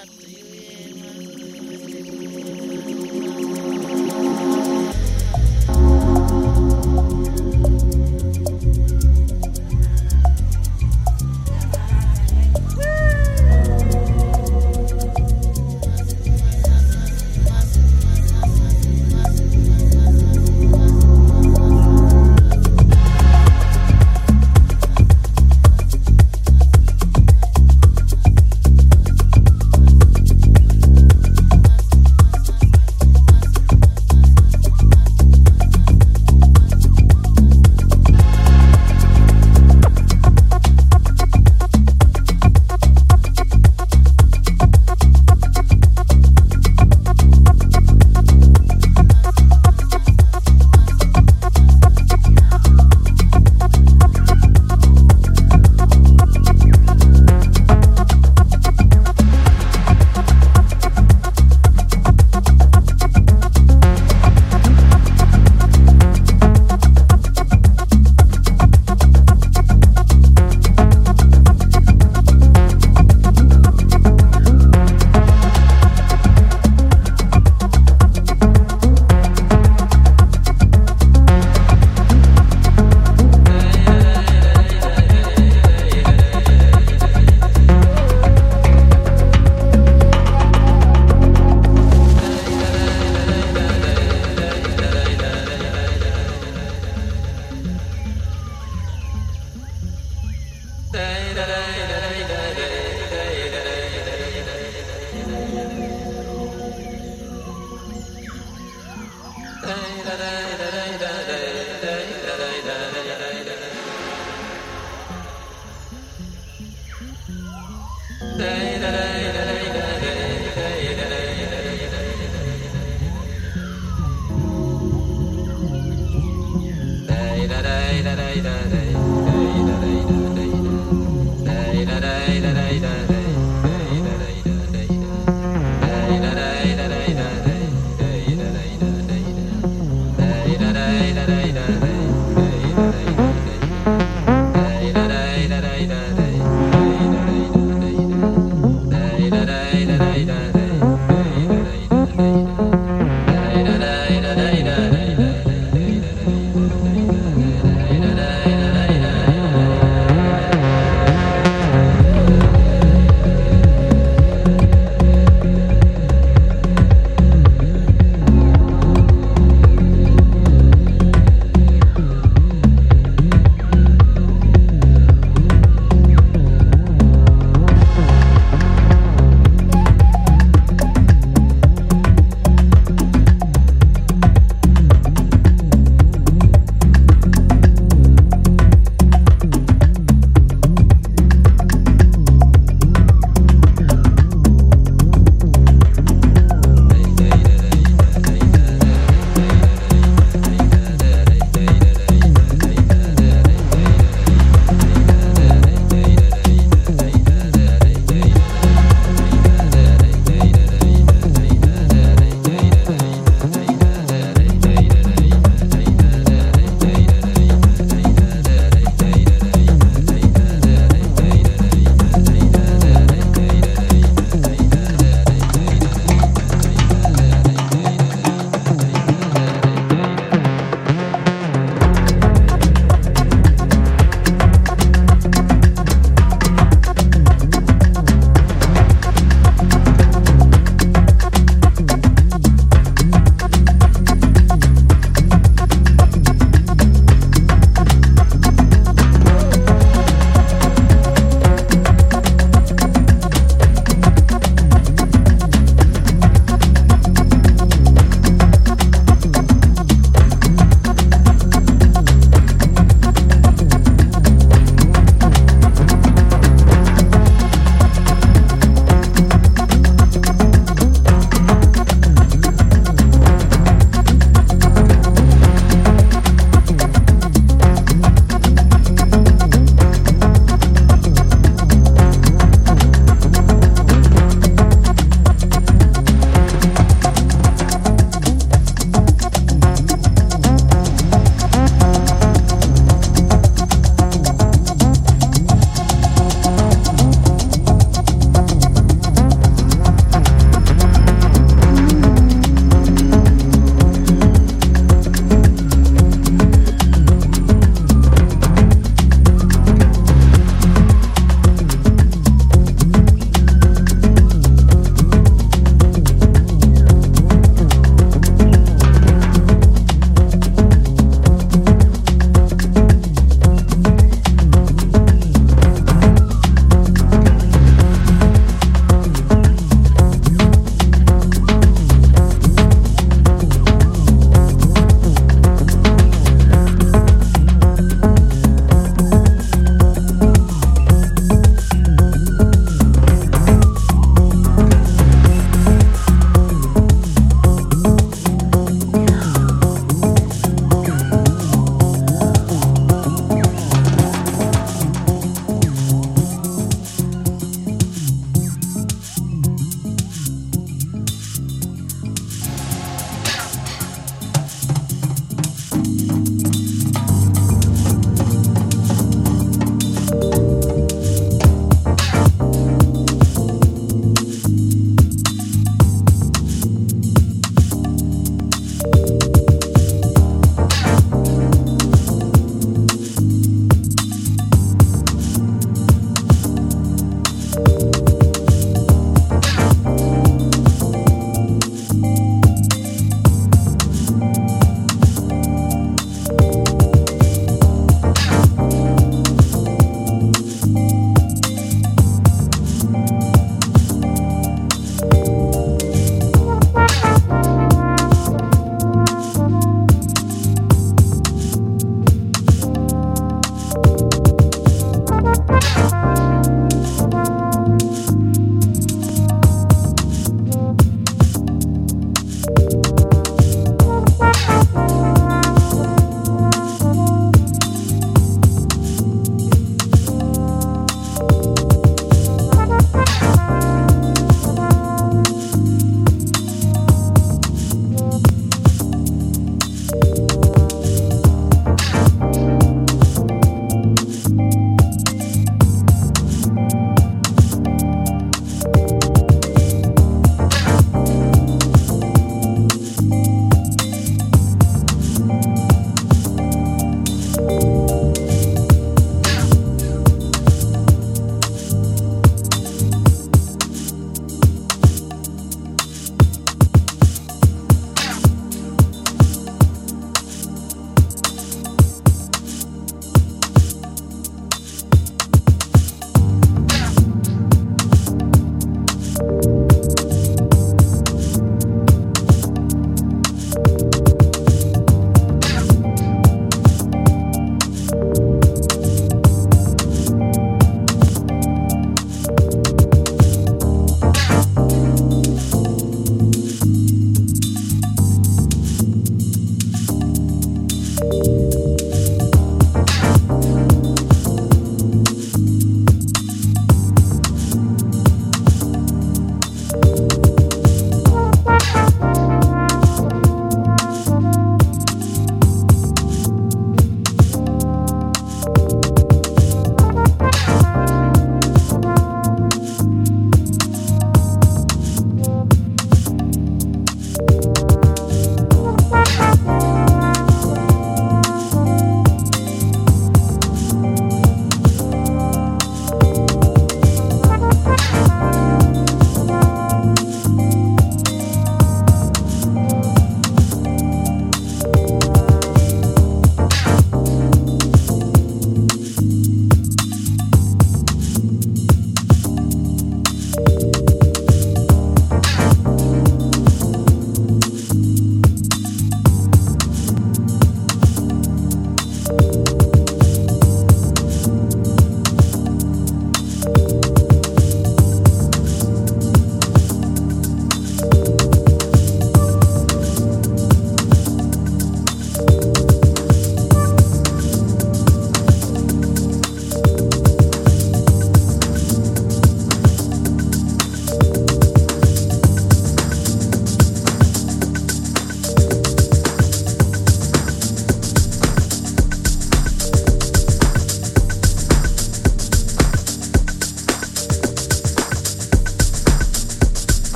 godly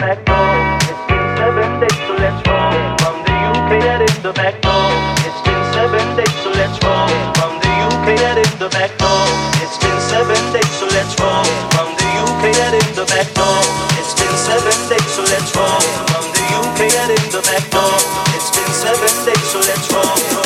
It's been seven days, so let's roll. From the UK and in the back door. It's been seven days, so let's roll. From the UK and in the back door. It's been seven days, so let's roll. From the UK and in the back door. It's been seven days, so let's roll. From the UK and in the back door. It's been seven days, so let's roll.